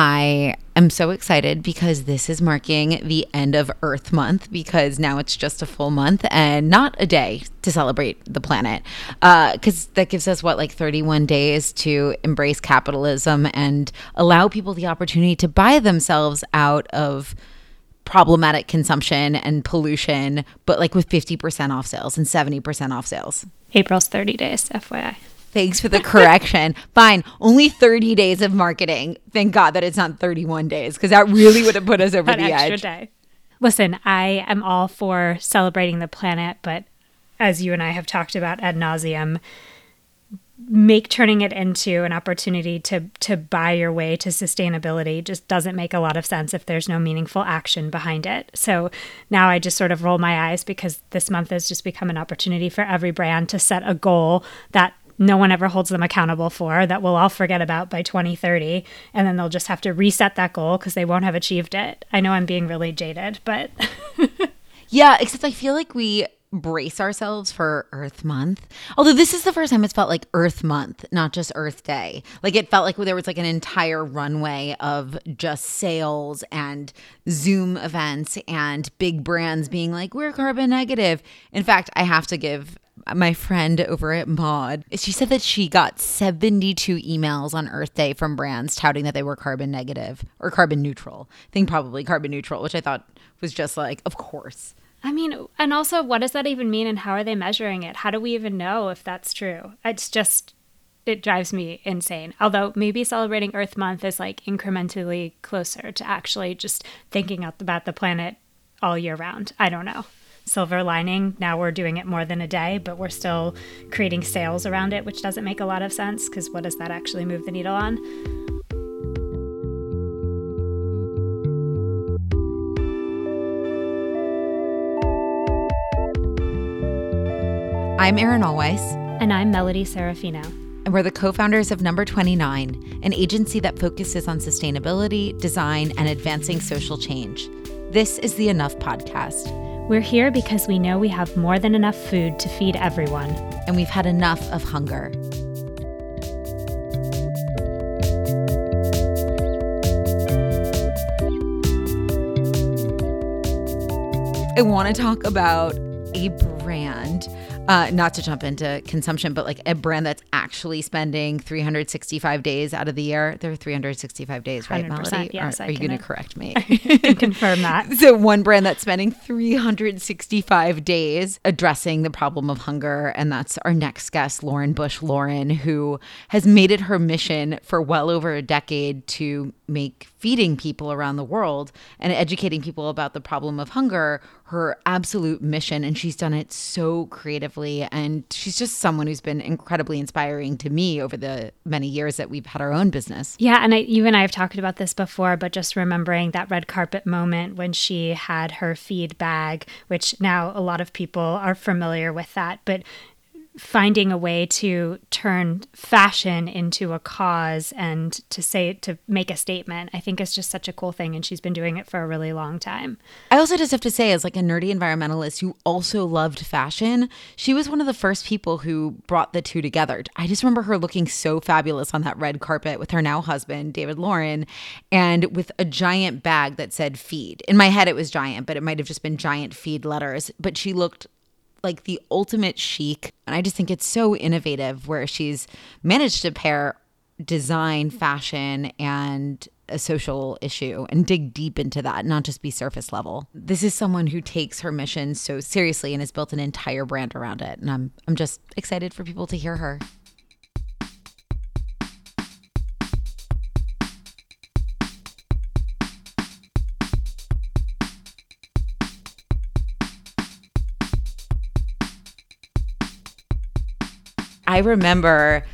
I am so excited because this is marking the end of Earth Month because now it's just a full month and not a day to celebrate the planet. Because uh, that gives us, what, like 31 days to embrace capitalism and allow people the opportunity to buy themselves out of problematic consumption and pollution, but like with 50% off sales and 70% off sales. April's 30 days, FYI. Thanks for the correction. Fine. Only 30 days of marketing. Thank God that it's not 31 days because that really would have put us over the edge. Day. Listen, I am all for celebrating the planet, but as you and I have talked about ad nauseum, make turning it into an opportunity to to buy your way to sustainability just doesn't make a lot of sense if there's no meaningful action behind it. So now I just sort of roll my eyes because this month has just become an opportunity for every brand to set a goal that no one ever holds them accountable for that we'll all forget about by 2030 and then they'll just have to reset that goal because they won't have achieved it i know i'm being really jaded but yeah except i feel like we brace ourselves for Earth Month. Although this is the first time it's felt like Earth Month, not just Earth Day. Like it felt like there was like an entire runway of just sales and Zoom events and big brands being like, we're carbon negative. In fact, I have to give my friend over at Mod, she said that she got 72 emails on Earth Day from brands touting that they were carbon negative or carbon neutral. I think probably carbon neutral, which I thought was just like, of course. I mean, and also, what does that even mean and how are they measuring it? How do we even know if that's true? It's just, it drives me insane. Although maybe celebrating Earth Month is like incrementally closer to actually just thinking about the planet all year round. I don't know silver lining. Now we're doing it more than a day, but we're still creating sales around it, which doesn't make a lot of sense because what does that actually move the needle on? I'm Erin Allweiss. And I'm Melody Serafino. And we're the co founders of Number 29, an agency that focuses on sustainability, design, and advancing social change. This is the Enough Podcast we're here because we know we have more than enough food to feed everyone. And we've had enough of hunger. I want to talk about a brand uh, not to jump into consumption, but like a brand that's actually spending 365 days out of the year. There are 365 days, right, Melody? Yes, are, are you going to correct me? Confirm that. so, one brand that's spending 365 days addressing the problem of hunger, and that's our next guest, Lauren Bush Lauren, who has made it her mission for well over a decade to make feeding people around the world and educating people about the problem of hunger her absolute mission and she's done it so creatively. And she's just someone who's been incredibly inspiring to me over the many years that we've had our own business. Yeah and I, you and i have talked about this before but just remembering that red carpet moment when she had her feed bag which now a lot of people are familiar with that but finding a way to turn fashion into a cause and to say to make a statement i think is just such a cool thing and she's been doing it for a really long time. I also just have to say as like a nerdy environmentalist who also loved fashion she was one of the first people who brought the two together. I just remember her looking so fabulous on that red carpet with her now husband david lauren and with a giant bag that said feed. In my head it was giant but it might have just been giant feed letters but she looked like the ultimate chic. And I just think it's so innovative where she's managed to pair design, fashion, and a social issue and dig deep into that, not just be surface level. This is someone who takes her mission so seriously and has built an entire brand around it. And I'm I'm just excited for people to hear her. I remember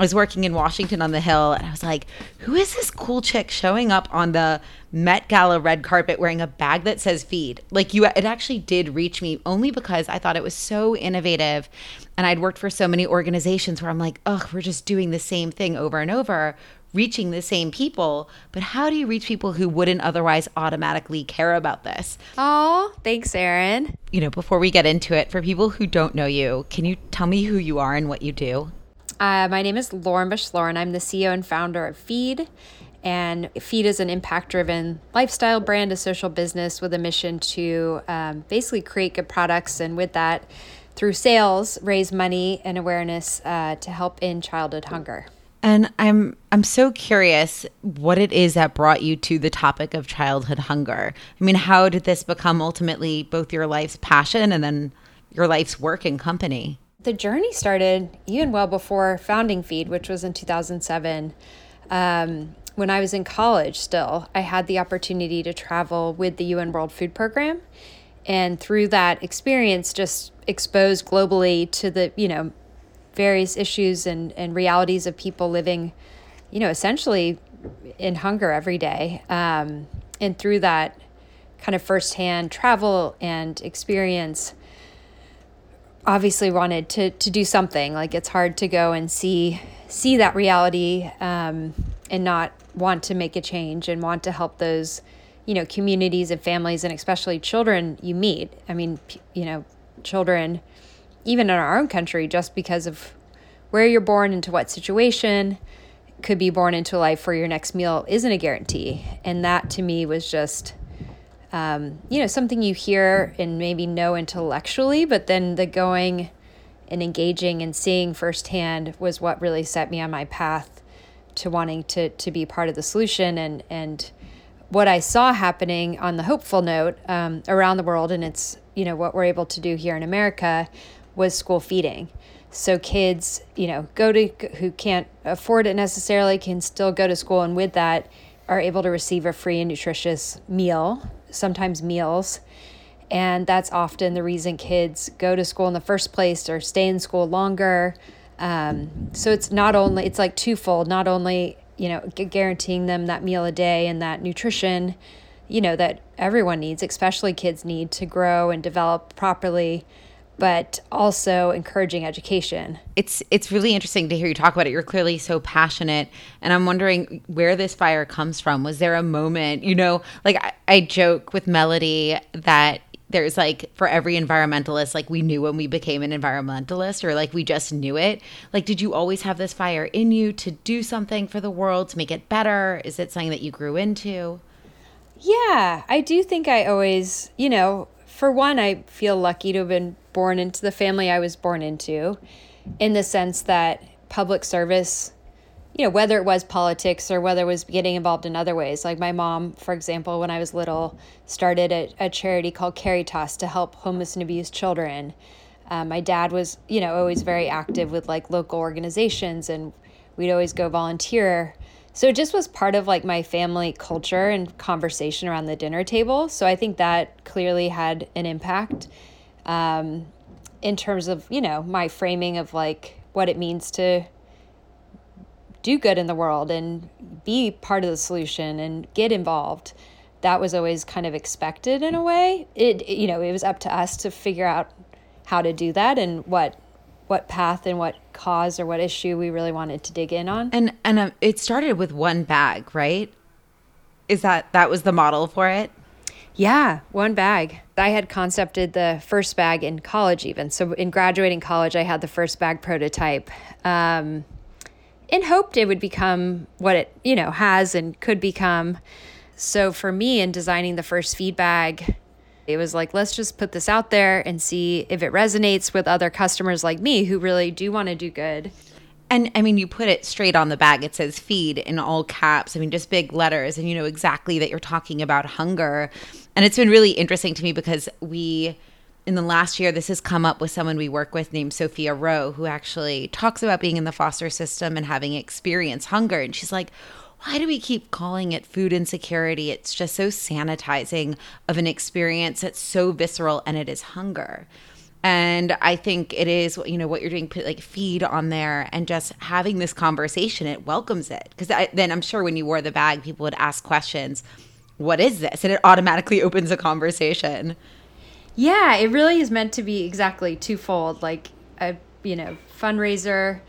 I was working in Washington on the Hill and I was like, who is this cool chick showing up on the Met Gala red carpet wearing a bag that says feed? Like you it actually did reach me only because I thought it was so innovative and I'd worked for so many organizations where I'm like, "Ugh, we're just doing the same thing over and over." reaching the same people, but how do you reach people who wouldn't otherwise automatically care about this? Oh, thanks, Erin. You know, before we get into it, for people who don't know you, can you tell me who you are and what you do? Uh, my name is Lauren Bush Lauren. I'm the CEO and founder of Feed. And Feed is an impact driven lifestyle brand, a social business with a mission to um, basically create good products and with that, through sales, raise money and awareness uh, to help in childhood hunger. And I'm I'm so curious what it is that brought you to the topic of childhood hunger. I mean, how did this become ultimately both your life's passion and then your life's work and company? The journey started even well before founding Feed, which was in 2007. Um, when I was in college, still, I had the opportunity to travel with the UN World Food Program, and through that experience, just exposed globally to the you know various issues and, and realities of people living, you know, essentially in hunger every day. Um, and through that kind of firsthand travel and experience, obviously wanted to, to do something. Like it's hard to go and see see that reality um, and not want to make a change and want to help those, you know, communities and families and especially children you meet. I mean, you know, children even in our own country, just because of where you're born, into what situation, could be born into life where your next meal isn't a guarantee. And that to me was just, um, you know, something you hear and maybe know intellectually, but then the going and engaging and seeing firsthand was what really set me on my path to wanting to to be part of the solution and and what I saw happening on the hopeful note um, around the world, and it's you know what we're able to do here in America was school feeding. So kids, you know, go to who can't afford it necessarily can still go to school and with that are able to receive a free and nutritious meal, sometimes meals. And that's often the reason kids go to school in the first place or stay in school longer. Um, so it's not only it's like twofold, not only, you know, guaranteeing them that meal a day and that nutrition, you know, that everyone needs, especially kids need to grow and develop properly but also encouraging education. It's it's really interesting to hear you talk about it. You're clearly so passionate, and I'm wondering where this fire comes from. Was there a moment, you know, like I, I joke with Melody that there's like for every environmentalist, like we knew when we became an environmentalist, or like we just knew it. Like, did you always have this fire in you to do something for the world to make it better? Is it something that you grew into? Yeah, I do think I always, you know, for one, I feel lucky to have been born into the family I was born into, in the sense that public service, you know, whether it was politics or whether it was getting involved in other ways. Like my mom, for example, when I was little, started a, a charity called Caritas to help homeless and abused children. Um, my dad was, you know, always very active with like local organizations, and we'd always go volunteer. So it just was part of like my family culture and conversation around the dinner table. So I think that clearly had an impact um, in terms of you know my framing of like what it means to do good in the world and be part of the solution and get involved that was always kind of expected in a way it you know it was up to us to figure out how to do that and what what path and what cause or what issue we really wanted to dig in on and and um, it started with one bag right is that that was the model for it yeah, one bag. I had concepted the first bag in college, even. So, in graduating college, I had the first bag prototype um, and hoped it would become what it, you know, has and could become. So, for me, in designing the first feed bag, it was like, let's just put this out there and see if it resonates with other customers like me who really do want to do good. And I mean, you put it straight on the bag. It says feed in all caps. I mean, just big letters. And you know exactly that you're talking about hunger. And it's been really interesting to me because we, in the last year, this has come up with someone we work with named Sophia Roe, who actually talks about being in the foster system and having experienced hunger. And she's like, why do we keep calling it food insecurity? It's just so sanitizing of an experience that's so visceral, and it is hunger. And I think it is, you know, what you're doing, put like feed on there and just having this conversation, it welcomes it. Because then I'm sure when you wore the bag, people would ask questions, what is this? And it automatically opens a conversation. Yeah, it really is meant to be exactly twofold like a, you know, fundraiser,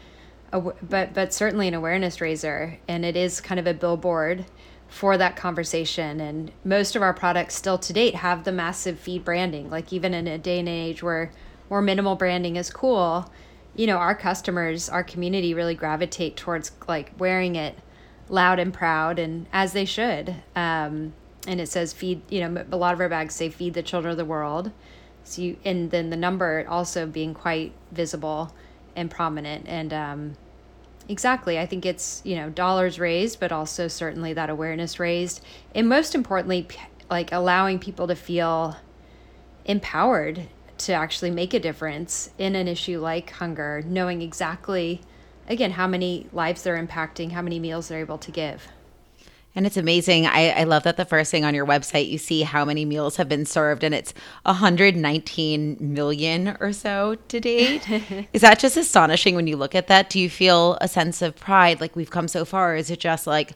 but, but certainly an awareness raiser. And it is kind of a billboard for that conversation. And most of our products still to date have the massive feed branding. Like even in a day and age where more minimal branding is cool, you know, our customers, our community really gravitate towards like wearing it loud and proud, and as they should. Um, and it says feed. You know, a lot of our bags say feed the children of the world. So you, and then the number also being quite visible and prominent. And um, exactly i think it's you know dollars raised but also certainly that awareness raised. And most importantly like allowing people to feel empowered to actually make a difference in an issue like hunger knowing exactly again how many lives they're impacting how many meals they're able to give and it's amazing. I, I love that the first thing on your website, you see how many meals have been served, and it's 119 million or so to date. is that just astonishing when you look at that? Do you feel a sense of pride like we've come so far? Is it just like,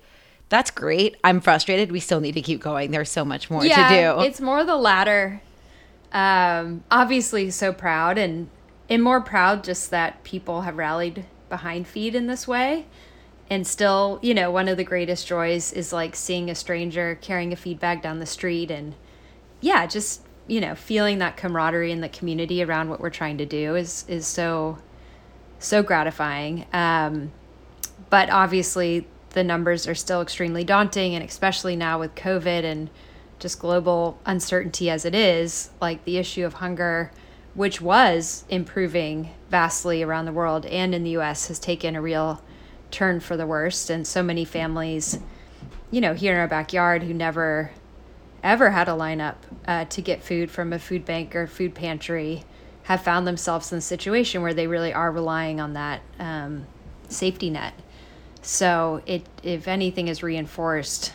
that's great. I'm frustrated. We still need to keep going. There's so much more yeah, to do. It's more the latter. Um, obviously, so proud and and more proud just that people have rallied behind feed in this way and still you know one of the greatest joys is like seeing a stranger carrying a feed bag down the street and yeah just you know feeling that camaraderie in the community around what we're trying to do is is so so gratifying. Um, but obviously the numbers are still extremely daunting and especially now with covid and just global uncertainty as it is like the issue of hunger which was improving vastly around the world and in the US has taken a real turn for the worst. And so many families you know here in our backyard who never ever had a lineup uh, to get food from a food bank or food pantry have found themselves in a situation where they really are relying on that um, safety net. So it if anything is reinforced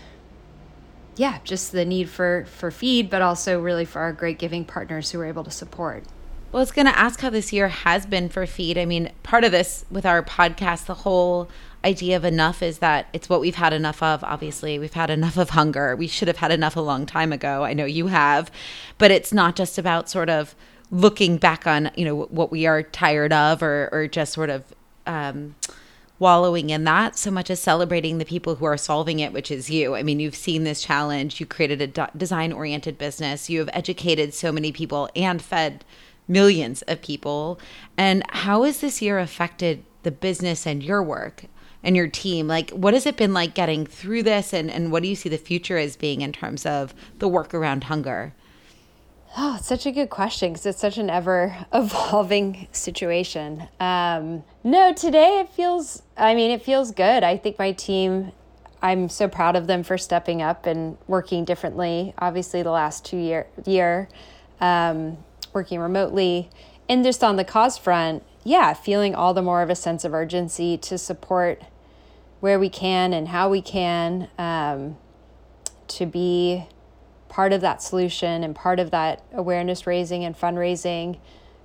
yeah just the need for for feed but also really for our great giving partners who are able to support well, I was going to ask how this year has been for feed. I mean, part of this with our podcast, the whole idea of enough is that it's what we've had enough of. Obviously, we've had enough of hunger. We should have had enough a long time ago. I know you have, but it's not just about sort of looking back on you know what we are tired of or or just sort of um, wallowing in that so much as celebrating the people who are solving it, which is you. I mean, you've seen this challenge. You created a design oriented business. You have educated so many people and fed millions of people. And how has this year affected the business and your work? and your team? Like what has it been like getting through this? And, and what do you see the future as being in terms of the work around hunger? Oh it's such a good question because it's such an ever evolving situation. Um, no today it feels i mean it feels good. I think my team i'm so proud of them for stepping up and working differently obviously the last two year year. Um, working remotely and just on the cause front yeah, feeling all the more of a sense of urgency to support where we can and how we can um, to be part of that solution and part of that awareness raising and fundraising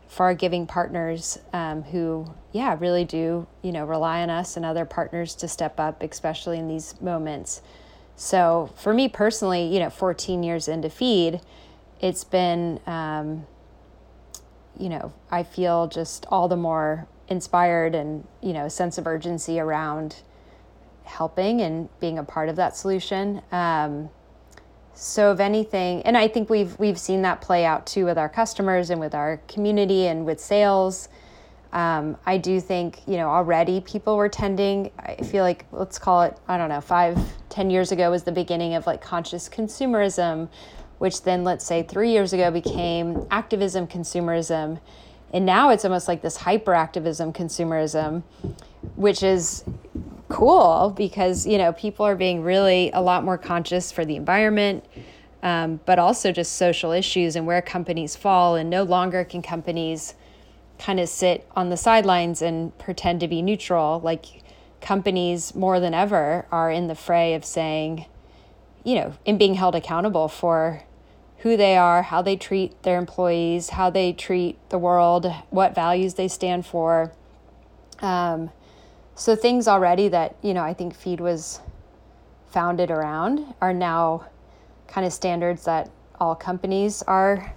for our giving partners um, who yeah really do you know rely on us and other partners to step up especially in these moments. So for me personally you know 14 years into feed it's been um, you know i feel just all the more inspired and you know sense of urgency around helping and being a part of that solution. Um, so if anything, and I think we've we've seen that play out too with our customers and with our community and with sales. Um, I do think you know already people were tending. I feel like let's call it I don't know five ten years ago was the beginning of like conscious consumerism, which then let's say three years ago became activism consumerism, and now it's almost like this hyperactivism consumerism, which is cool because you know people are being really a lot more conscious for the environment um, but also just social issues and where companies fall and no longer can companies kind of sit on the sidelines and pretend to be neutral. Like companies more than ever are in the fray of saying you know in being held accountable for who they are how they treat their employees how they treat the world what values they stand for um, so things already that, you know, I think Feed was founded around are now kind of standards that all companies are,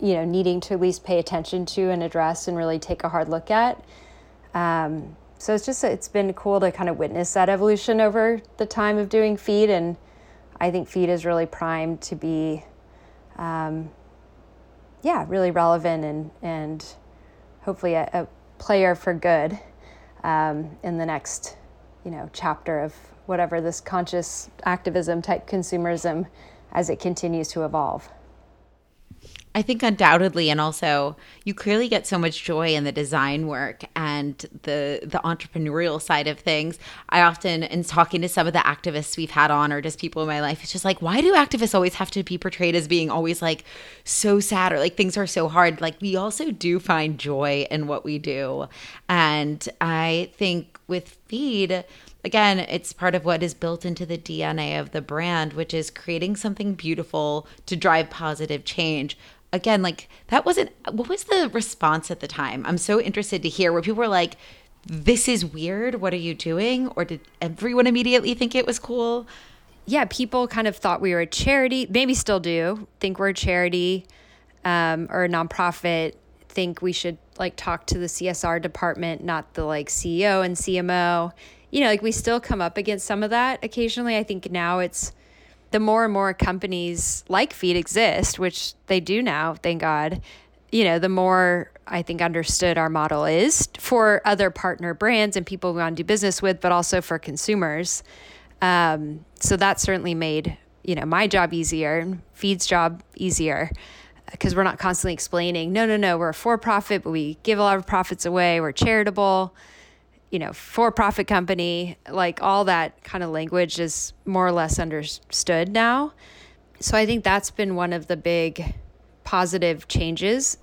you know, needing to at least pay attention to and address and really take a hard look at. Um, so it's just it's been cool to kind of witness that evolution over the time of doing feed and i think feed is really primed to be um, yeah really relevant and and hopefully a, a player for good um, in the next, you know, chapter of whatever this conscious activism type consumerism as it continues to evolve. I think undoubtedly, and also you clearly get so much joy in the design work and the the entrepreneurial side of things. I often, in talking to some of the activists we've had on, or just people in my life, it's just like, why do activists always have to be portrayed as being always like so sad or like things are so hard? Like we also do find joy in what we do, and I think with feed again, it's part of what is built into the DNA of the brand, which is creating something beautiful to drive positive change. Again, like that wasn't what was the response at the time? I'm so interested to hear where people were like, this is weird. What are you doing? Or did everyone immediately think it was cool? Yeah, people kind of thought we were a charity, maybe still do, think we're a charity um, or a nonprofit, think we should like talk to the CSR department, not the like CEO and CMO you know, like we still come up against some of that occasionally. I think now it's the more and more companies like Feed exist, which they do now, thank God, you know, the more I think understood our model is for other partner brands and people we want to do business with, but also for consumers. Um, so that certainly made, you know, my job easier, Feed's job easier because we're not constantly explaining, no, no, no, we're a for profit, but we give a lot of profits away, we're charitable you know, for profit company, like all that kind of language is more or less understood now. So I think that's been one of the big positive changes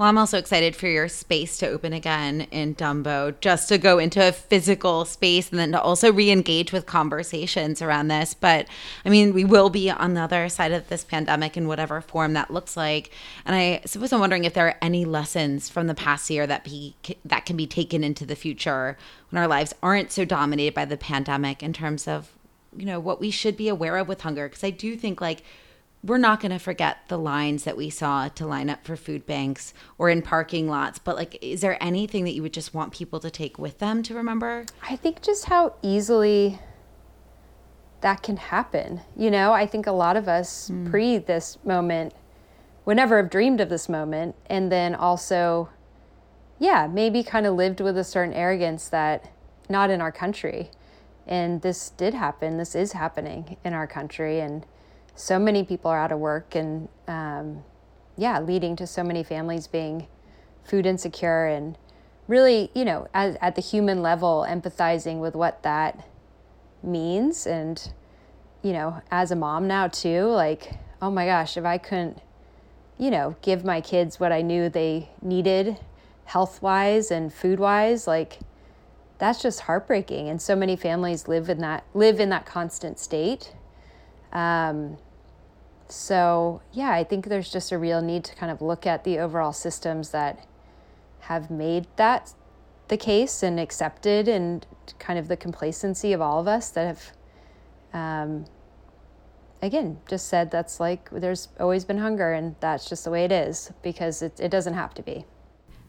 well, I'm also excited for your space to open again in Dumbo, just to go into a physical space and then to also re engage with conversations around this. But I mean, we will be on the other side of this pandemic in whatever form that looks like. And I suppose I'm wondering if there are any lessons from the past year that be that can be taken into the future when our lives aren't so dominated by the pandemic in terms of, you know, what we should be aware of with hunger. Because I do think like we're not going to forget the lines that we saw to line up for food banks or in parking lots but like is there anything that you would just want people to take with them to remember? I think just how easily that can happen you know? I think a lot of us mm. pre this moment would never have dreamed of this moment and then also yeah maybe kind of lived with a certain arrogance that not in our country. And this did happen this is happening in our country and so many people are out of work and um, yeah leading to so many families being food insecure and really you know at, at the human level empathizing with what that means. And you know as a mom now too like oh my gosh if i couldn't you know give my kids what i knew they needed health wise and food wise like that's just heartbreaking. And so many families live in that live in that constant state. Um, so, yeah, I think there's just a real need to kind of look at the overall systems that have made that the case and accepted and kind of the complacency of all of us that have, um, again, just said that's like there's always been hunger and that's just the way it is because it, it doesn't have to be.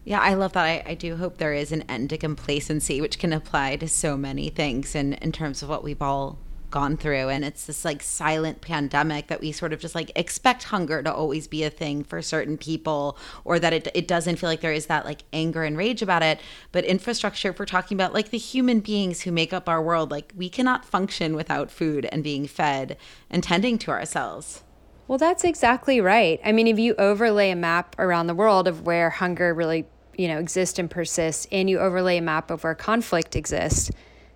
Yeah, I love that. I, I do hope there is an end to complacency, which can apply to so many things in, in terms of what we've all gone through and it's this like silent pandemic that we sort of just like expect hunger to always be a thing for certain people or that it, it doesn't feel like there is that like anger and rage about it. But infrastructure if we're talking about like the human beings who make up our world like we cannot function without food and being fed and tending to ourselves. Well that's exactly right. I mean if you overlay a map around the world of where hunger really you know exists and persists and you overlay a map of where conflict exists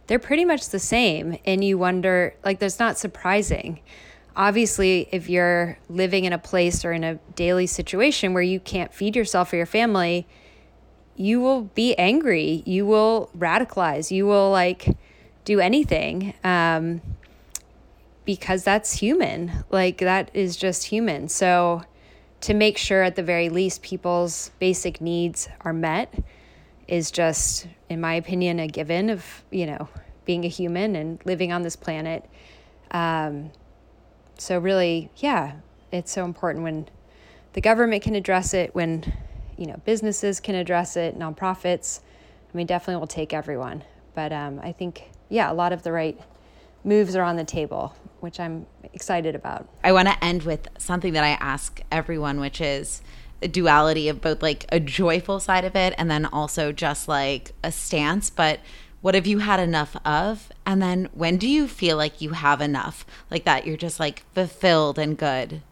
they're pretty much the same. And you wonder, like, that's not surprising. Obviously, if you're living in a place or in a daily situation where you can't feed yourself or your family, you will be angry. You will radicalize. You will, like, do anything um, because that's human. Like, that is just human. So, to make sure at the very least people's basic needs are met is just, in my opinion, a given of, you know, being a human and living on this planet. Um, so, really, yeah, it's so important when the government can address it, when, you know, businesses can address it, nonprofits. I mean, definitely will take everyone. But um, I think, yeah, a lot of the right moves are on the table, which I'm excited about. I want to end with something that I ask everyone, which is, duality of both like a joyful side of it and then also just like a stance. But What have you had enough of? And then when do you feel like you have enough? Like that you're just like fulfilled and good?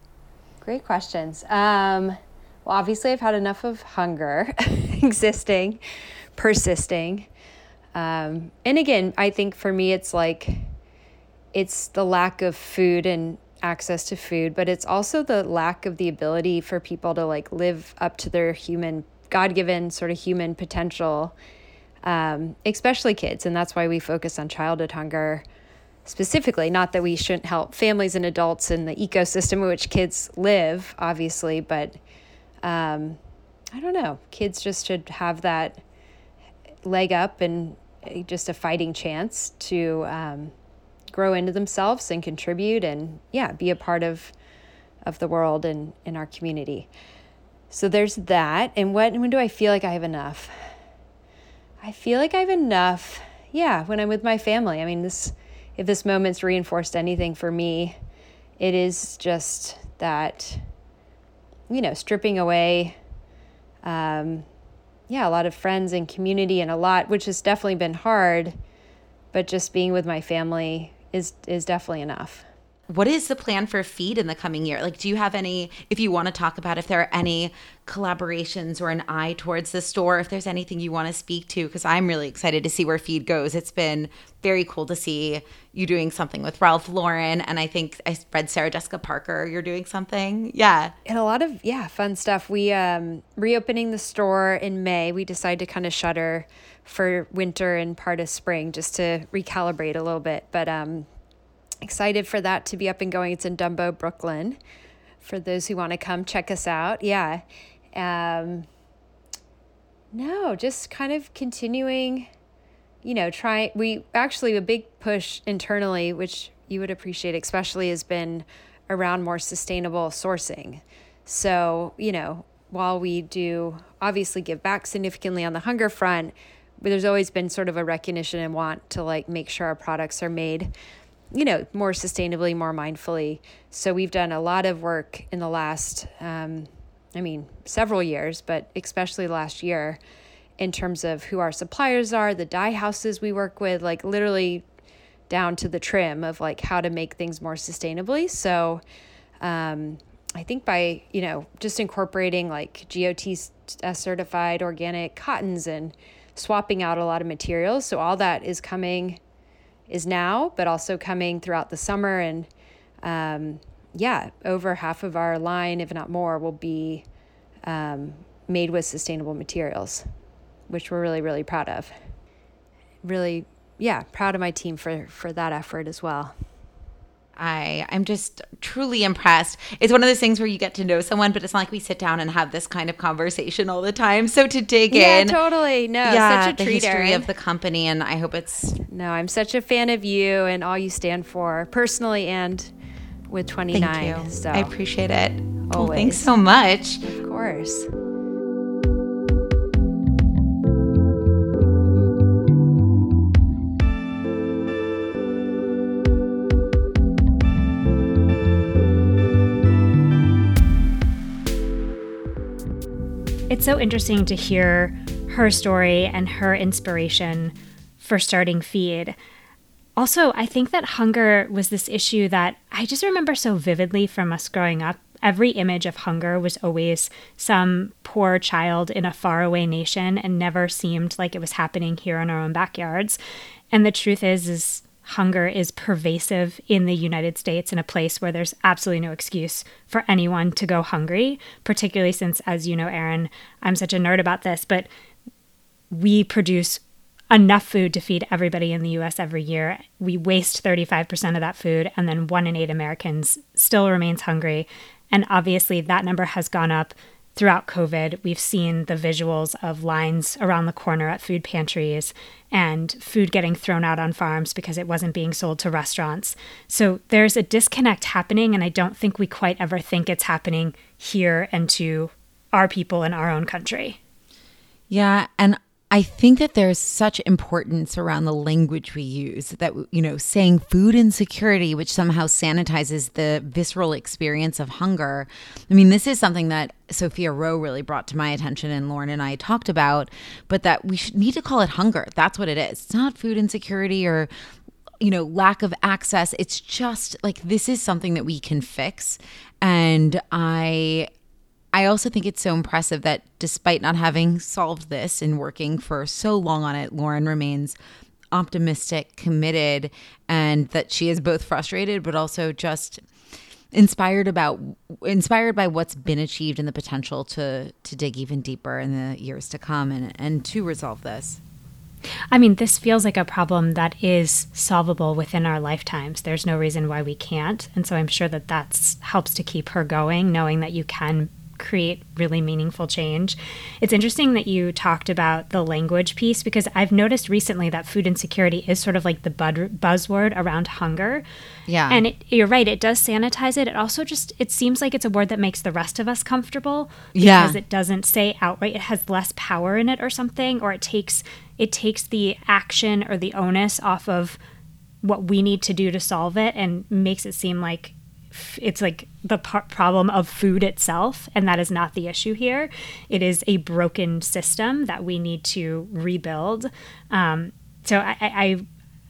Great questions. Um, well, obviously, I've had enough of hunger existing, persisting. Um, and again, I think for me, it's like it's the lack of food and access to food, but it's also the lack of the ability for people to like live up to their human, God given sort of human potential, um, especially kids. And that's why we focus on childhood hunger specifically. Not that we shouldn't help families and adults in the ecosystem in which kids live, obviously, but um, I don't know. Kids just should have that leg up and just a fighting chance to um, grow into themselves and contribute and yeah be a part of of the world and in our community. So there's that. And when when do i feel like i have enough? I feel like i have enough yeah when i'm with my family. I mean this if this moment's reinforced anything for me it is just that you know stripping away um, yeah, a lot of friends and community and a lot, which has definitely been hard, but just being with my family is is definitely enough. What is the plan for Feed in the coming year? Like, do you have any, if you want to talk about if there are any collaborations or an eye towards the store, if there's anything you want to speak to? Because I'm really excited to see where Feed goes. It's been very cool to see you doing something with Ralph Lauren. And I think I read Sarah Jessica Parker, you're doing something. Yeah. And a lot of, yeah, fun stuff. We, um, reopening the store in May, we decided to kind of shutter for winter and part of spring just to recalibrate a little bit. But, um, excited for that to be up and going. It's in Dumbo, Brooklyn. For those who want to come check us out, yeah. Um, no, just kind of continuing, you know, try. We actually, a big push internally, which you would appreciate, especially, has been around more sustainable sourcing. So, you know, while we do obviously give back significantly on the hunger front, there's always been sort of a recognition and want to like make sure our products are made you know, more sustainably, more mindfully. So we've done a lot of work in the last, um, I mean, several years, but especially last year in terms of who our suppliers are, the dye houses we work with, like literally down to the trim of like how to make things more sustainably. So um, I think by, you know, just incorporating like GOT certified organic cottons and swapping out a lot of materials. So all that is coming is now, but also coming throughout the summer. And um, yeah, over half of our line, if not more, will be um, made with sustainable materials, which we're really, really proud of. Really, yeah, proud of my team for, for that effort as well. I I'm just truly impressed. It's one of those things where you get to know someone, but it's not like we sit down and have this kind of conversation all the time. So to dig yeah, in, totally, no, yeah, such a the treat, history Erin. of the company, and I hope it's no. I'm such a fan of you and all you stand for, personally and with 29. Thank you. So I appreciate it. Always. Well, thanks so much. Of course. It's so interesting to hear her story and her inspiration for starting Feed. Also, I think that hunger was this issue that I just remember so vividly from us growing up. Every image of hunger was always some poor child in a faraway nation and never seemed like it was happening here in our own backyards. And the truth is is hunger is pervasive in the United States in a place where there's absolutely no excuse for anyone to go hungry, particularly since, as you know, Erin, I'm such a nerd about this, but we produce enough food to feed everybody in the US every year. We waste 35% of that food, and then one in eight Americans still remains hungry. And obviously, that number has gone up throughout COVID, we've seen the visuals of lines around the corner at food pantries and food getting thrown out on farms because it wasn't being sold to restaurants. So there's a disconnect happening, and I don't think we quite ever think it's happening here and to our people in our own country. Yeah. And I think that there's such importance around the language we use that, you know, saying food insecurity, which somehow sanitizes the visceral experience of hunger. I mean, this is something that Sophia Roe really brought to my attention and Lauren and I talked about, but that we should need to call it hunger. That's what it is. It's not food insecurity or you know, lack of access. It's just like this is something that we can fix. And I I also think it's so impressive that despite not having solved this and working for so long on it, Lauren remains optimistic, committed, and that she is both frustrated but also just inspired about inspired by what's been achieved and the potential to to dig even deeper in the years to come and and to resolve this. I mean, this feels like a problem that is solvable within our lifetimes. There's no reason why we can't, and so I'm sure that that helps to keep her going, knowing that you can create really meaningful change. It's interesting that you talked about the language piece because I've noticed recently that food insecurity is sort of like the buzzword around hunger. Yeah. And it, you're right, it does sanitize it. It also just it seems like it's a word that makes the rest of us comfortable because yeah. it doesn't say outright it has less power in it or something or it takes it takes the action or the onus off of what we need to do to solve it and makes it seem like it's like the par- problem of food itself, and that is not the issue here. It is a broken system that we need to rebuild. Um, so I, I,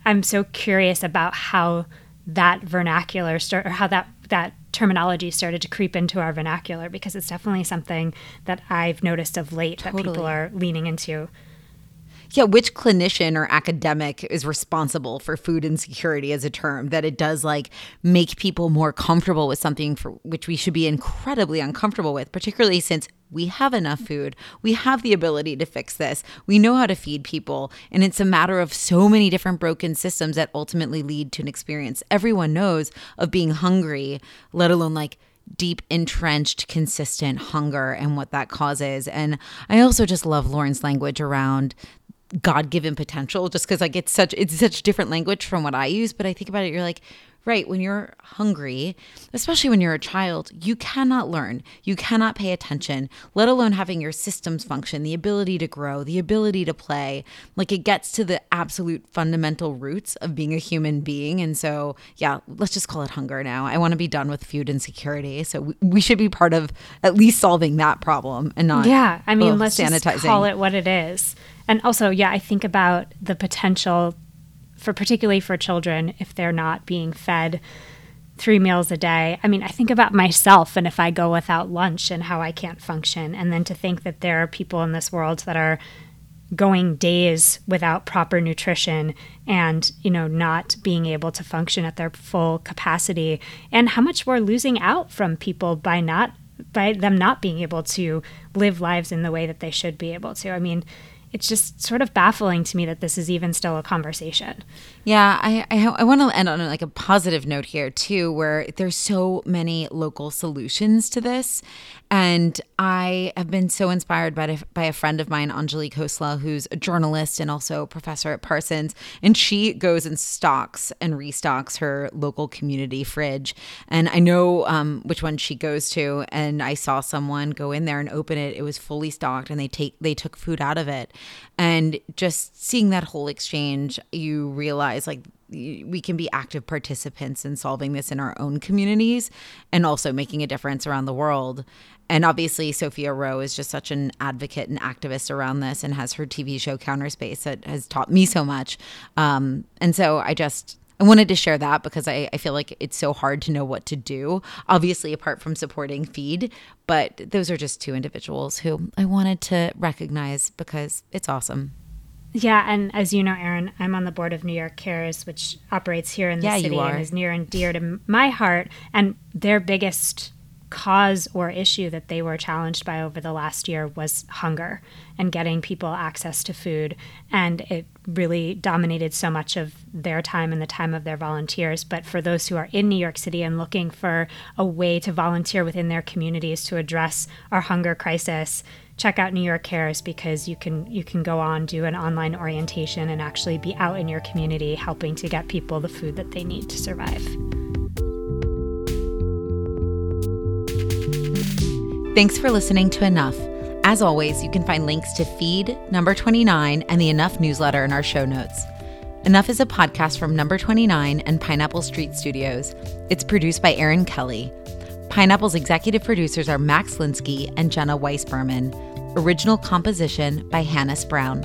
I'm so curious about how that vernacular start, or how that that terminology started to creep into our vernacular because it's definitely something that I've noticed of late totally. that people are leaning into yeah, which clinician or academic is responsible for food insecurity as a term that it does like make people more comfortable with something for which we should be incredibly uncomfortable with, particularly since we have enough food. We have the ability to fix this. We know how to feed people. And it's a matter of so many different broken systems that ultimately lead to an experience everyone knows of being hungry, let alone like deep, entrenched, consistent hunger and what that causes. And I also just love Lauren's language around god-given potential just because like it's such it's such different language from what i use but i think about it you're like right when you're hungry especially when you're a child you cannot learn. You cannot pay attention let alone having your systems function the ability to grow the ability to play. Like it gets to the absolute fundamental roots of being a human being and so yeah let's just call it hunger now. I want to be done with food insecurity so we, we should be part of at least solving that problem and not yeah i mean let's sanitizing. just call it what it is. And also, yeah, I think about the potential for particularly for children if they're not being fed three meals a day. I mean, I think about myself and if I go without lunch and how I can't function. And then to think that there are people in this world that are going days without proper nutrition and you know not being able to function at their full capacity and how much we're losing out from people by not by them not being able to live lives in the way that they should be able to i mean it's just sort of baffling to me that this is even still a conversation. Yeah, I I, I want to end on like a positive note here too, where there's so many local solutions to this, and I have been so inspired by, by a friend of mine, Anjali Khosla, who's a journalist and also a professor at Parsons. And she goes and stocks and restocks her local community fridge. And I know um, which one she goes to. And I saw someone go in there and open it. It was fully stocked and they take they took food out of it. And just seeing that whole exchange, you realize like we can be active participants in solving this in our own communities and also making a difference around the world. And obviously, Sophia Roe is just such an advocate and activist around this and has her TV show Counterspace that has taught me so much. Um, and so I just. I wanted to share that because I, I feel like it's so hard to know what to do, obviously, apart from supporting Feed. But those are just two individuals who I wanted to recognize because it's awesome. Yeah, and as you know, Erin, I'm on the board of New York Cares, which operates here in the yeah, city and is near and dear to my heart. And their biggest cause or issue that they were challenged by over the last year was hunger and getting people access to food. And it really dominated so much of their time and the time of their volunteers. But for those who are in New York City and looking for a way to volunteer within their communities to address our hunger crisis, check out New York Cares because you can you can go on do an online orientation and actually be out in your community helping to get people the food that they need to survive. Thanks for listening to Enough. As always, you can find links to Feed, Number 29, and the Enough newsletter in our show notes. Enough is a podcast from Number 29 and Pineapple Street Studios. It's produced by Aaron Kelly. Pineapple's executive producers are Max Linsky and Jenna Weiss-Berman. Original composition by Hannis Brown.